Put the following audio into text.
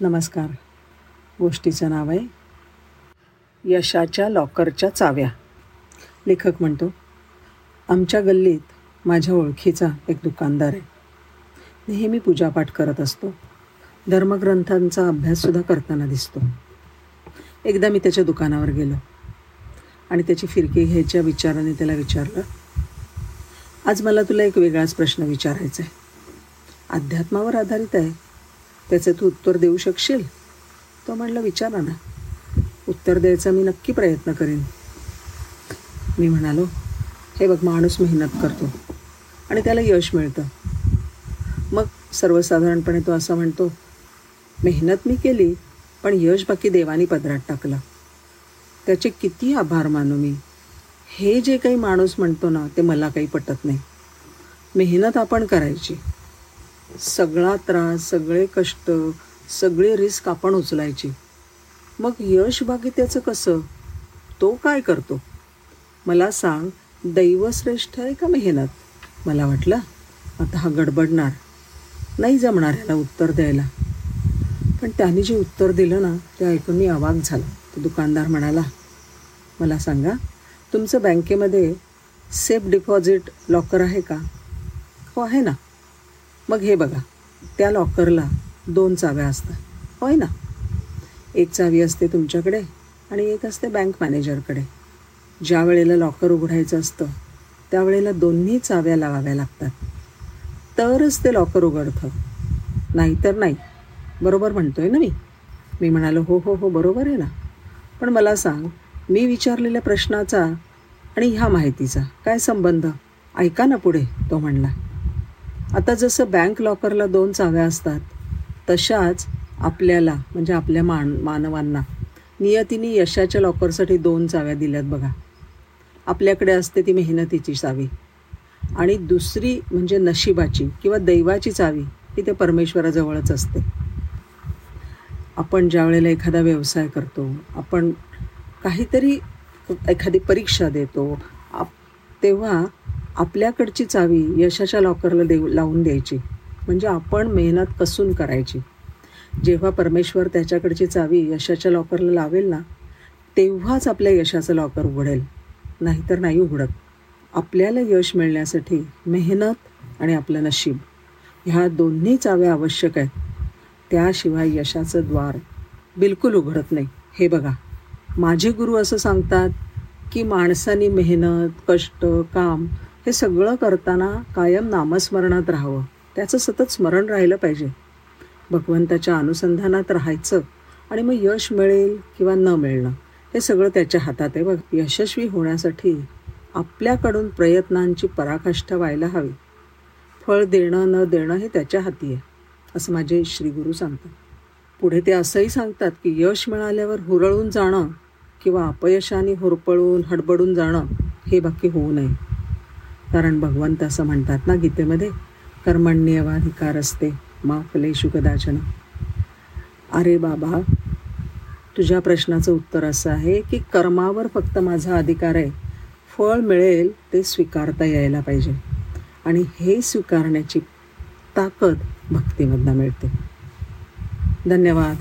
नमस्कार. गोष्टीचं नाव आहे यशाच्या लॉकरच्या चाव्या. लेखक म्हणतो आमच्या गल्लीत माझ्या ओळखीचा एक दुकानदार आहे. नेहमी पूजापाठ करत असतो. धर्मग्रंथांचा अभ्याससुद्धा करताना दिसतो. एकदा मी त्याच्या दुकानावर गेलो आणि त्याची फिरकी घ्यायच्या विचाराने त्याला विचारलं आज मला तुला एक वेगळाच प्रश्न विचारायचा आहे. अध्यात्मावर आधारित आहे. त्याचे तू उत्तर देऊ शकशील? तो म्हणलं विचारा ना उत्तर द्यायचा मी नक्की प्रयत्न करेन. मी म्हणालो हे बघ माणूस मेहनत करतो आणि त्याला यश मिळतं. मग सर्वसाधारणपणे तो असं म्हणतो मेहनत मी केली पण यश बाकी देवानी पदरात टाकलं. त्याचे किती आभार मानू मी. हे जे काही माणूस म्हणतो ना ते मला काही पटत नाही. मेहनत आपण करायची. सगळा त्रास सगळे कष्ट सगळे रिस्क आपण उचलायची. मग यश बाकी त्याचं कसं? तो काय करतो? मला सांग दैवश्रेष्ठ आहे का मेहनत? मला वाटलं आता हा गडबडणार. नाही जमणार ह्याला उत्तर द्यायला. पण त्याने जे उत्तर दिलं ना ते ऐकून मी अवाक झाला. तो दुकानदार म्हणाला मला सांगा तुमचं बँकेमध्ये सेफ डिपॉझिट लॉकर आहे का? हो आहे ना. मग हे बघा त्या लॉकरला दोन चाव्या असतात. होय ना? एक चावी असते तुमच्याकडे आणि एक असते बँक मॅनेजरकडे. ज्या वेळेला लॉकर उघडायचं असतं त्यावेळेला दोन्ही चाव्या लावाव्या लागतात. तरच ते लॉकर उघडतं. नाहीतर नाही. बरोबर म्हणतो आहे ना मी? मी म्हणालो हो हो हो बरोबर आहे ना? पण मला सांग मी विचारलेल्या प्रश्नाचा आणि ह्या माहितीचा काय संबंध? ऐका ना पुढे तो म्हणला. आता जसं बँक लॉकरला दोन चाव्या असतात तशाच आपल्याला म्हणजे आपल्या मान मानवांना नियतीने यशाच्या लॉकरसाठी दोन चाव्या दिल्यात बघा. आपल्याकडे असते ती मेहनतीची चावी आणि दुसरी म्हणजे नशिबाची किंवा दैवाची चावी ही ते परमेश्वराजवळच असते. आपण ज्या वेळेला एखादा व्यवसाय करतो आपण काहीतरी एखादी परीक्षा देतो आप तेव्हा आपल्याकडची चावी यशाच्या लॉकरला देऊ लावून द्यायची. म्हणजे आपण मेहनत कसून करायची. जेव्हा परमेश्वर त्याच्याकडची चावी यशाच्या लॉकरला लावेल ना तेव्हाच आपल्या यशाचं लॉकर उघडेल. नाहीतर नाही उघडत. आपल्याला यश मिळण्यासाठी मेहनत आणि आपलं नशीब ह्या दोन्ही चाव्या आवश्यक आहेत. त्याशिवाय यशाचं द्वार बिलकुल उघडत नाही. हे बघा. माझे गुरु असं सांगतात की माणसानी मेहनत कष्ट काम हे सगळं करताना कायम नामस्मरणात राहावं. त्याचं सतत स्मरण राहिलं पाहिजे. भगवंताच्या अनुसंधानात राहायचं आणि मग यश मिळेल किंवा न मिळणं हे सगळं त्याच्या हातात आहे. बघ यशस्वी होण्यासाठी आपल्याकडून प्रयत्नांची पराकाष्ठा व्हायला हवी. फळ देणं न देणं हे त्याच्या हाती आहे असं माझे श्रीगुरू सांगतात. पुढे ते असंही सांगतात की यश मिळाल्यावर हुरळून जाणं किंवा अपयशाने होरपळून हडबडून जाणं हे बाकी होऊ नये. कारण भगवंत असं म्हणतात ना गीतेमध्ये कर्मण्यवाधिकार असते मा फलेशु कदाचन. अरे बाबा तुझ्या प्रश्नाचं उत्तर असं आहे की कर्मावर फक्त माझा अधिकार आहे. फळ मिळेल ते स्वीकारता यायला पाहिजे. आणि हे स्वीकारण्याची ताकद भक्तीमधनं मिळते. धन्यवाद.